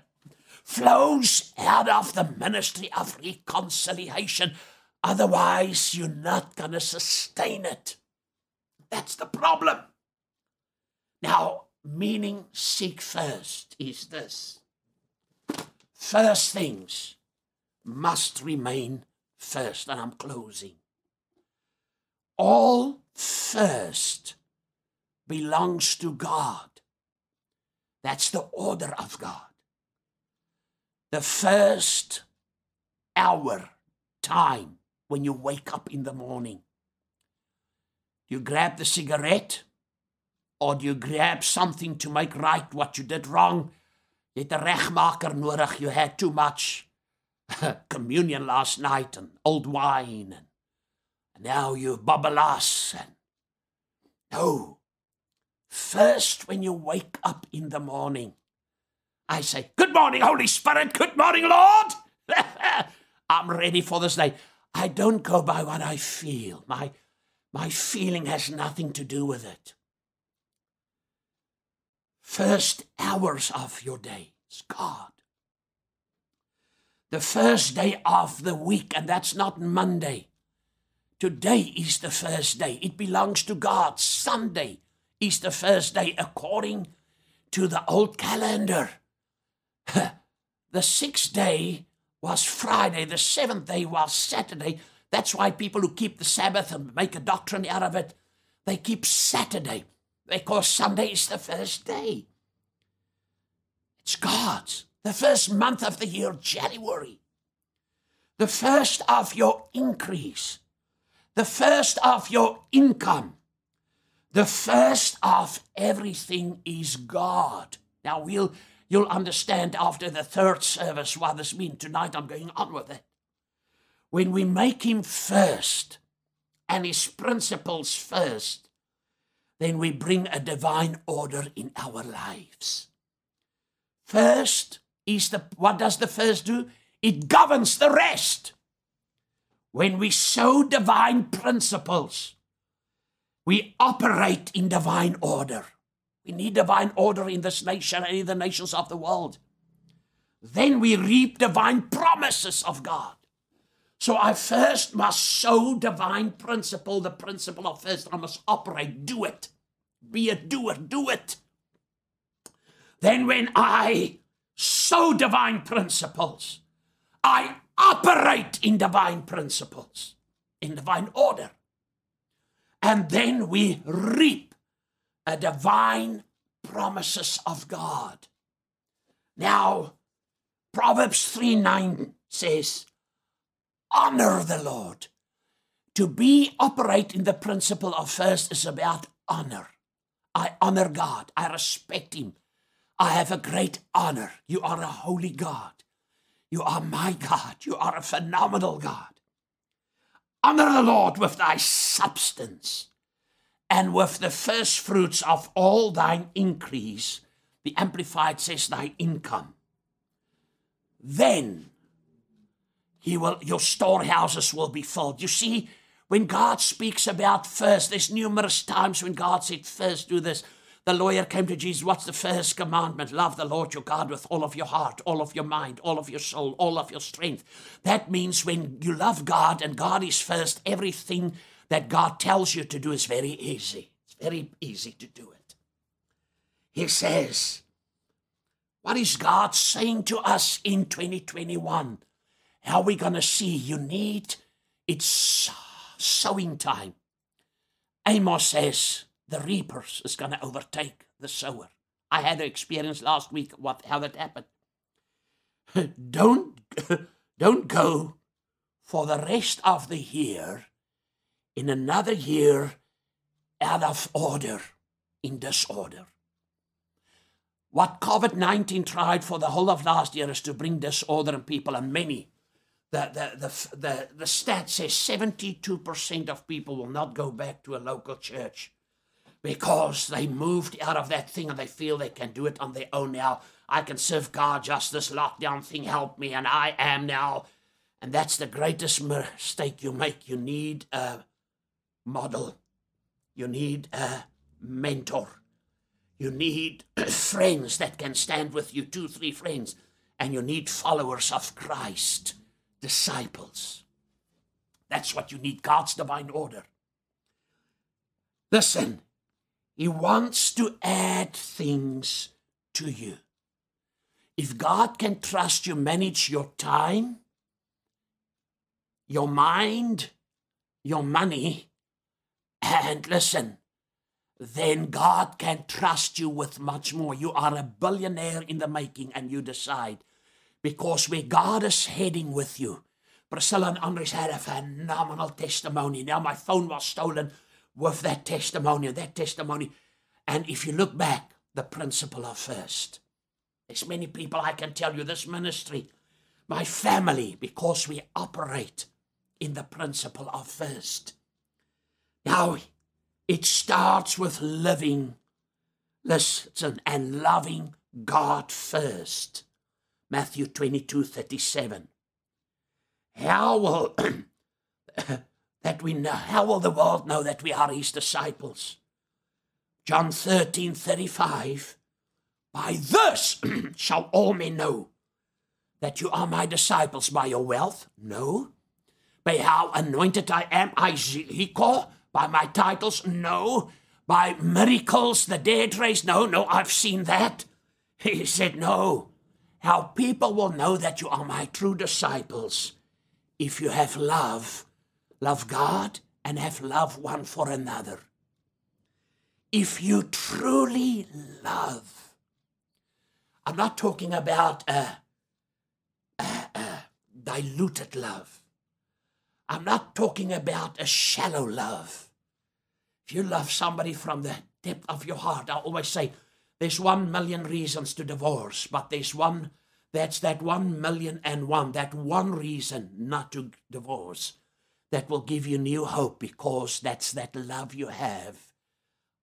Speaker 1: flows out of the ministry of reconciliation. Otherwise, you're not going to sustain it. That's the problem. Now, meaning seek first is this first things must remain first. And I'm closing. All first belongs to God. That's the order of God. The first hour, time, when you wake up in the morning, you grab the cigarette or do you grab something to make right what you did wrong? Jy 'n regmaker nodig. You had too much communion last night and old wine and, now you babbelas and no First, when you wake up in the morning, I say, Good morning, Holy Spirit. Good morning, Lord. I'm ready for this day. I don't go by what I feel. My, my feeling has nothing to do with it. First hours of your day is God. The first day of the week, and that's not Monday. Today is the first day. It belongs to God. Sunday is the first day according to the old calendar. the sixth day was Friday, the seventh day was Saturday. That's why people who keep the Sabbath and make a doctrine out of it, they keep Saturday because Sunday is the first day. It's God's. The first month of the year, January. The first of your increase. The first of your income. The first of everything is God. Now we'll you'll understand after the third service what this means. Tonight I'm going on with it. When we make him first and his principles first, then we bring a divine order in our lives. First is the what does the first do? It governs the rest. When we sow divine principles, we operate in divine order. We need divine order in this nation and in the nations of the world. Then we reap divine promises of God. So I first must sow divine principle, the principle of first. I must operate, do it. Be a doer, do it. Then when I sow divine principles, I operate in divine principles, in divine order and then we reap a divine promises of God. Now, Proverbs 3 9 says, Honor the Lord. To be operate in the principle of first is about honor. I honor God. I respect Him. I have a great honor. You are a holy God. You are my God. You are a phenomenal God. Honor the Lord with thy substance and with the first fruits of all thine increase. The Amplified says thy income. then he will, your storehouses will be filled. You see, when God speaks about first, there's numerous times when God said, first do this. The lawyer came to Jesus. What's the first commandment? Love the Lord your God with all of your heart, all of your mind, all of your soul, all of your strength. That means when you love God and God is first, everything that God tells you to do is very easy. It's very easy to do it. He says, What is God saying to us in 2021? How are we going to see? You need, it's sowing time. Amos says, the reapers is going to overtake the sower. I had an experience last week what how that happened. don't don't go for the rest of the year in another year out of order, in disorder. What COVID 19 tried for the whole of last year is to bring disorder in people, and many. The, the, the, the, the stat says 72% of people will not go back to a local church because they moved out of that thing and they feel they can do it on their own now. I can serve God, just this lockdown thing helped me, and I am now. And that's the greatest mistake you make. You need a model, you need a mentor, you need friends that can stand with you, two, three friends, and you need followers of Christ, disciples. That's what you need God's divine order. Listen, he wants to add things to you. If God can trust you manage your time, your mind, your money, and listen, then God can trust you with much more. You are a billionaire in the making and you decide. Because where God is heading with you, Priscilla and Andres had a phenomenal testimony. Now my phone was stolen with that testimony, that testimony. And if you look back, the principle of first. There's many people I can tell you this ministry, my family, because we operate in the principle of first. Now, it starts with living, listen, and loving God first. Matthew 22 37. How will that we know. How will the world know that we are his disciples? John 13 35. By this shall all men know that you are my disciples by your wealth? No. By how anointed I am, I call by my titles? No. By miracles, the dead raised? No, no, I've seen that. He said, No. How people will know that you are my true disciples if you have love love God and have love one for another. If you truly love, I'm not talking about a, a, a diluted love. I'm not talking about a shallow love. If you love somebody from the depth of your heart, I always say there's one million reasons to divorce, but there's one that's that one million and one, that one reason not to divorce that will give you new hope because that's that love you have,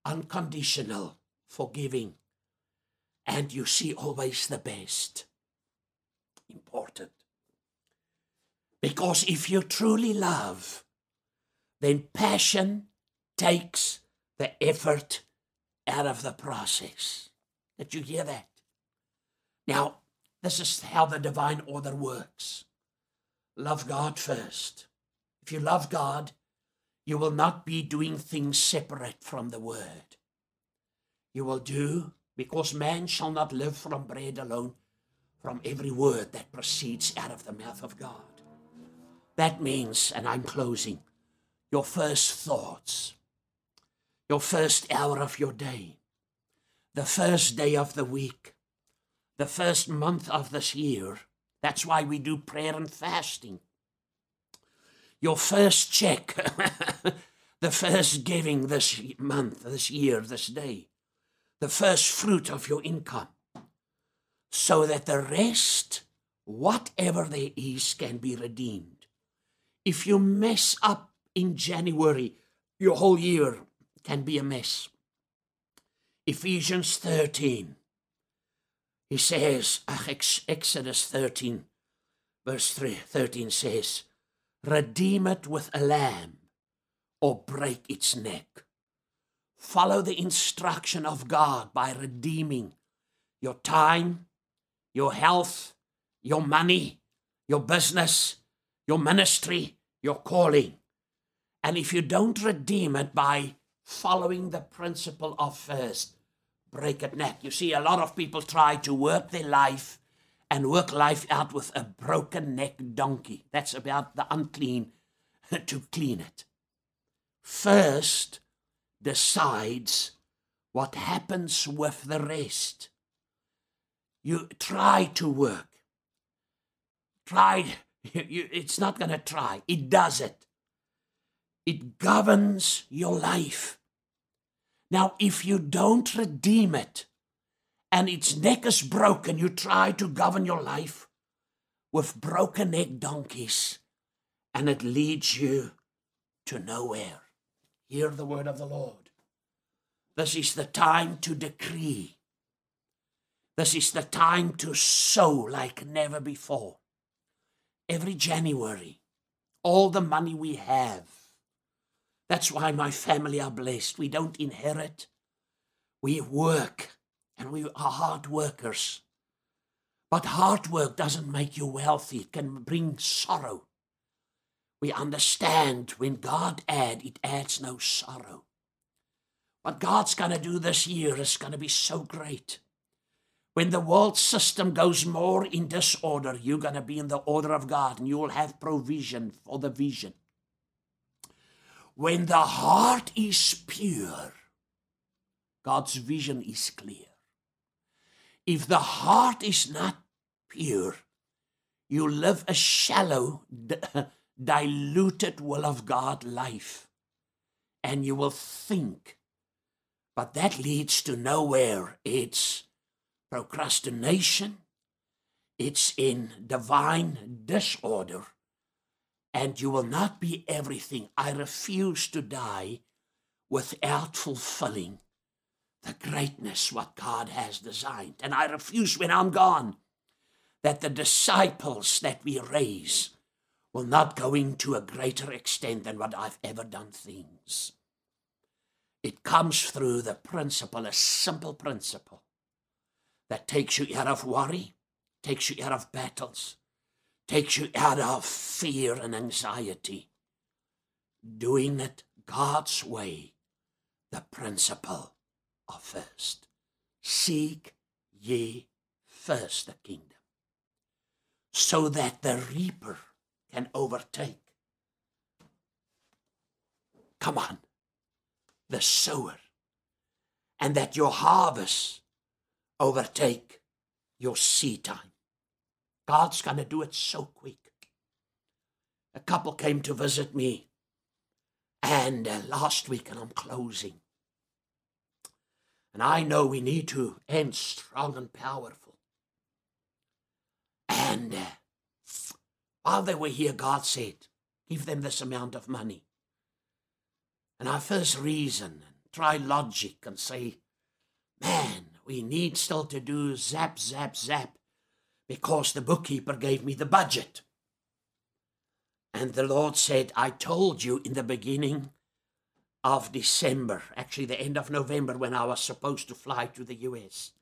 Speaker 1: unconditional, forgiving, and you see always the best. Important. Because if you truly love, then passion takes the effort out of the process. Did you hear that? Now, this is how the divine order works. Love God first. If you love God, you will not be doing things separate from the word. You will do, because man shall not live from bread alone, from every word that proceeds out of the mouth of God. That means, and I'm closing, your first thoughts, your first hour of your day, the first day of the week, the first month of this year. That's why we do prayer and fasting your first check, the first giving this month, this year, this day, the first fruit of your income, so that the rest, whatever there is, can be redeemed. If you mess up in January, your whole year can be a mess. Ephesians 13. He says, Exodus 13, verse 3, 13 says, Redeem it with a lamb or break its neck. Follow the instruction of God by redeeming your time, your health, your money, your business, your ministry, your calling. And if you don't redeem it by following the principle of first, break it neck. You see, a lot of people try to work their life and work life out with a broken neck donkey. That's about the unclean to clean it. First decides what happens with the rest. You try to work. Try, it's not going to try. It does it. It governs your life. Now, if you don't redeem it and its neck is broken, you try to govern your life with broken neck donkeys and it leads you to nowhere. Hear the word of the Lord. This is the time to decree. This is the time to sow like never before. Every January, all the money we have. That's why my family are blessed. We don't inherit, we work, and we are hard workers. But hard work doesn't make you wealthy, it can bring sorrow. We understand when God adds, it adds no sorrow. What God's going to do this year is going to be so great. When the world system goes more in disorder, you're going to be in the order of God and you will have provision for the vision. When the heart is pure, God's vision is clear. If the heart is not pure, you live a shallow, diluted will of God life, and you will think. But that leads to nowhere. It's procrastination, it's in divine disorder, and you will not be everything. I refuse to die without fulfilling the greatness what God has designed. And I refuse when I'm gone that the disciples that we raise will not go into a greater extent than what I've ever done things. It comes through the principle, a simple principle that takes you out of worry, takes you out of battles, takes you out of fear and anxiety. Doing it God's way, the principle of first. Seek ye first the kingdom, so that the reaper can overtake. Come on, the sower, and that your harvest overtake your seed time. God's going to do it so quick. A couple came to visit me, and uh, last week, and I'm closing. And I know we need to end strong and powerful. And uh, while they were here, God said, Give them this amount of money. And I first reason and try logic and say, Man, we need still to do zap, zap, zap because the bookkeeper gave me the budget. And the Lord said, I told you in the beginning of December, actually the end of November, when I was supposed to fly to the US.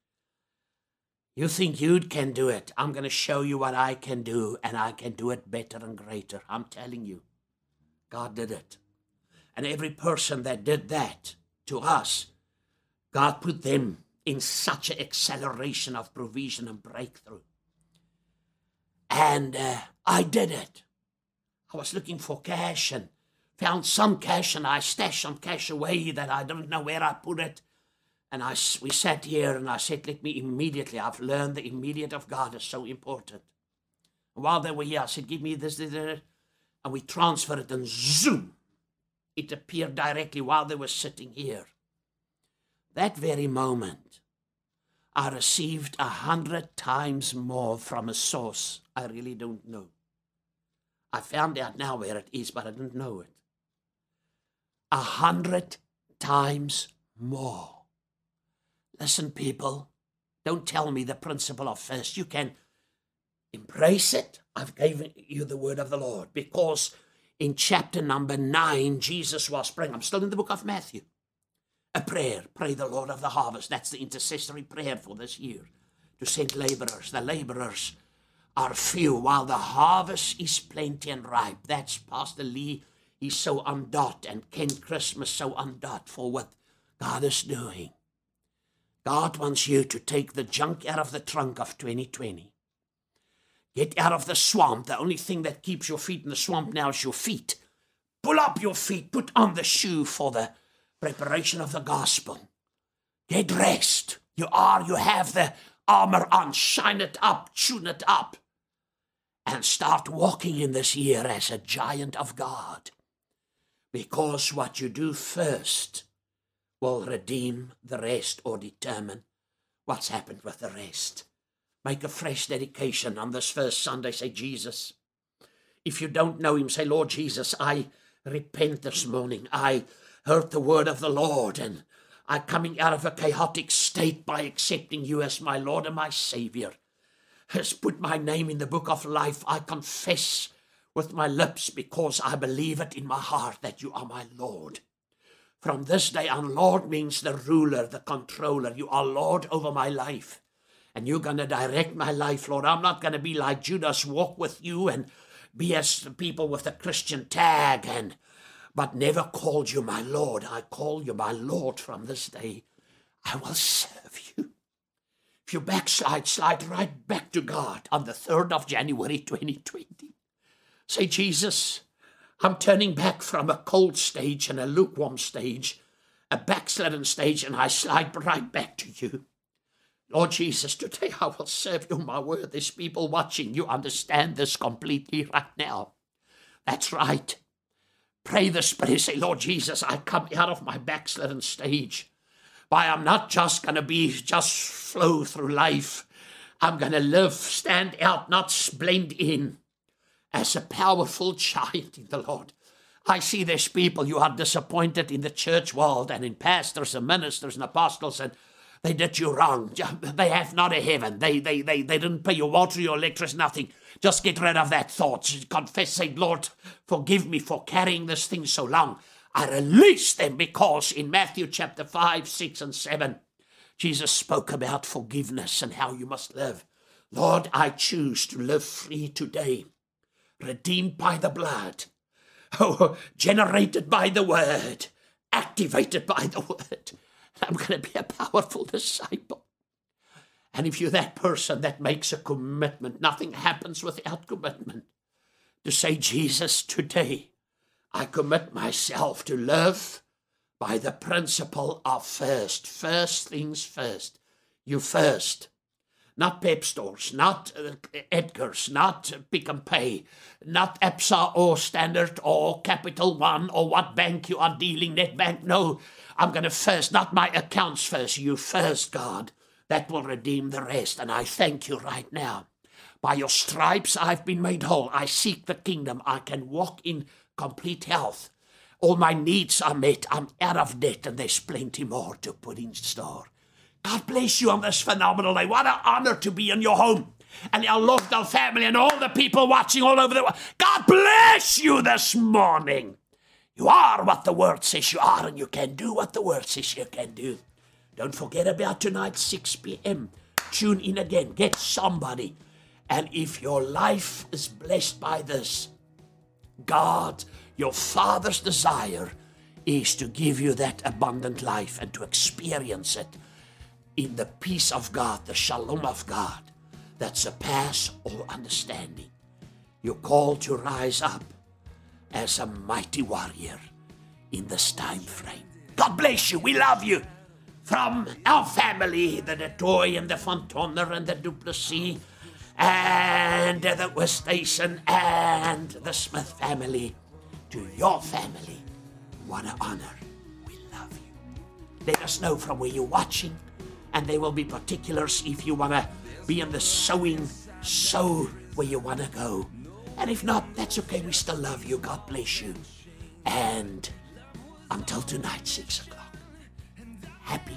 Speaker 1: You think you can do it. I'm going to show you what I can do, and I can do it better and greater. I'm telling you. God did it. And every person that did that to us, God put them in such an acceleration of provision and breakthrough. And uh, I did it. I was looking for cash and found some cash, and I stashed some cash away that I don't know where I put it. And I, we sat here and I said, let me immediately, I've learned the immediate of God is so important. And while they were here, I said, give me this, this, this. And we transferred it and zoom, it appeared directly while they were sitting here. That very moment, I received a hundred times more from a source I really don't know. I found out now where it is, but I didn't know it. A hundred times more. Listen, people, Don't tell me the principle of first. You can embrace it. I've given you the word of the Lord because in chapter number nine, Jesus was praying. I'm still in the book of Matthew. A prayer. Pray the Lord of the harvest. That's the intercessory prayer for this year to send laborers. The laborers are few while the harvest is plenty and ripe. That's Pastor Lee. He's so undot and Ken Christmas so undot for what God is doing. God wants you to take the junk out of the trunk of 2020. Get out of the swamp. The only thing that keeps your feet in the swamp now is your feet. Pull up your feet. Put on the shoe for the preparation of the gospel. Get dressed. You are, you have the armor on. Shine it up, tune it up, and start walking in this year as a giant of God. Because what you do first will redeem the rest or determine what's happened with the rest. Make a fresh dedication on this first Sunday. Say, Jesus. If you don't know him, say, Lord Jesus, I repent this morning. I heard the word of the Lord and I'm coming out of a chaotic state by accepting you as my Lord and my Savior. Has put my name in the book of life. I confess with my lips because I believe it in my heart that you are my Lord. From this day on, Lord means the ruler, the controller. You are Lord over my life. And you're going to direct my life, Lord. I'm not going to be like Judas, walk with you and be as the people with the Christian tag and but never called you my Lord. I call you my Lord from this day. I will serve you. If you backslide, slide right back to God on the 3rd of January 2020. Say, Jesus, I'm turning back from a cold stage and a lukewarm stage, a backslidden stage, and I slide right back to you. Lord Jesus, today I will serve you my word. There's people watching. You understand this completely right now. That's right. Pray this prayer. Say, Lord Jesus, I come out of my backslidden stage. Why, I'm not just going to be just flow through life. I'm going to live, stand out, not blend in as a powerful child in the Lord. I see there's people you are disappointed in the church world and in pastors and ministers and apostles and they did you wrong. They have not a heaven. They, they, they, they didn't pay your water, your electricity, nothing. Just get rid of that thought. Confess, say, Lord, forgive me for carrying this thing so long. I release them because in Matthew chapter 5, 6, and 7, Jesus spoke about forgiveness and how you must live. Lord, I choose to live free today, redeemed by the blood, oh, generated by the word, activated by the word. I'm going to be a powerful disciple. And if you're that person that makes a commitment, nothing happens without commitment. To say, Jesus, today I commit myself to live by the principle of first. First things first. You first. Not Pep stores, not uh, Edgar's, not Pick n Pay, not Absa or Standard or Capital One or what bank you are dealing, Nedbank. No, I'm going to first, not my accounts first, you first, God. That will redeem the rest. And I thank you right now. By your stripes, I've been made whole. I seek the kingdom. I can walk in complete health. All my needs are met. I'm out of debt, and there's plenty more to put in store. God bless you on this phenomenal day. What an honor to be in your home and your our family and all the people watching all over the world. God bless you this morning. You are what the word says you are, and you can do what the word says you can do. Don't forget about tonight, 6 p.m. Tune in again. Get somebody. And if your life is blessed by this, God, your Father's desire is to give you that abundant life and to experience it in the peace of God, the shalom of God that surpass all understanding. You're called to rise up as a mighty warrior in this time frame. God bless you. We love you. From our family, the Detoy and the Fontoner and the Duplessis and the Westation and the Smith family to your family. What an honor. We love you. Let us know from where you're watching, and there will be particulars if you want to be in the sowing, sow where you want to go. And if not, that's okay. We still love you. God bless you. And until tonight, 6 o'clock, happy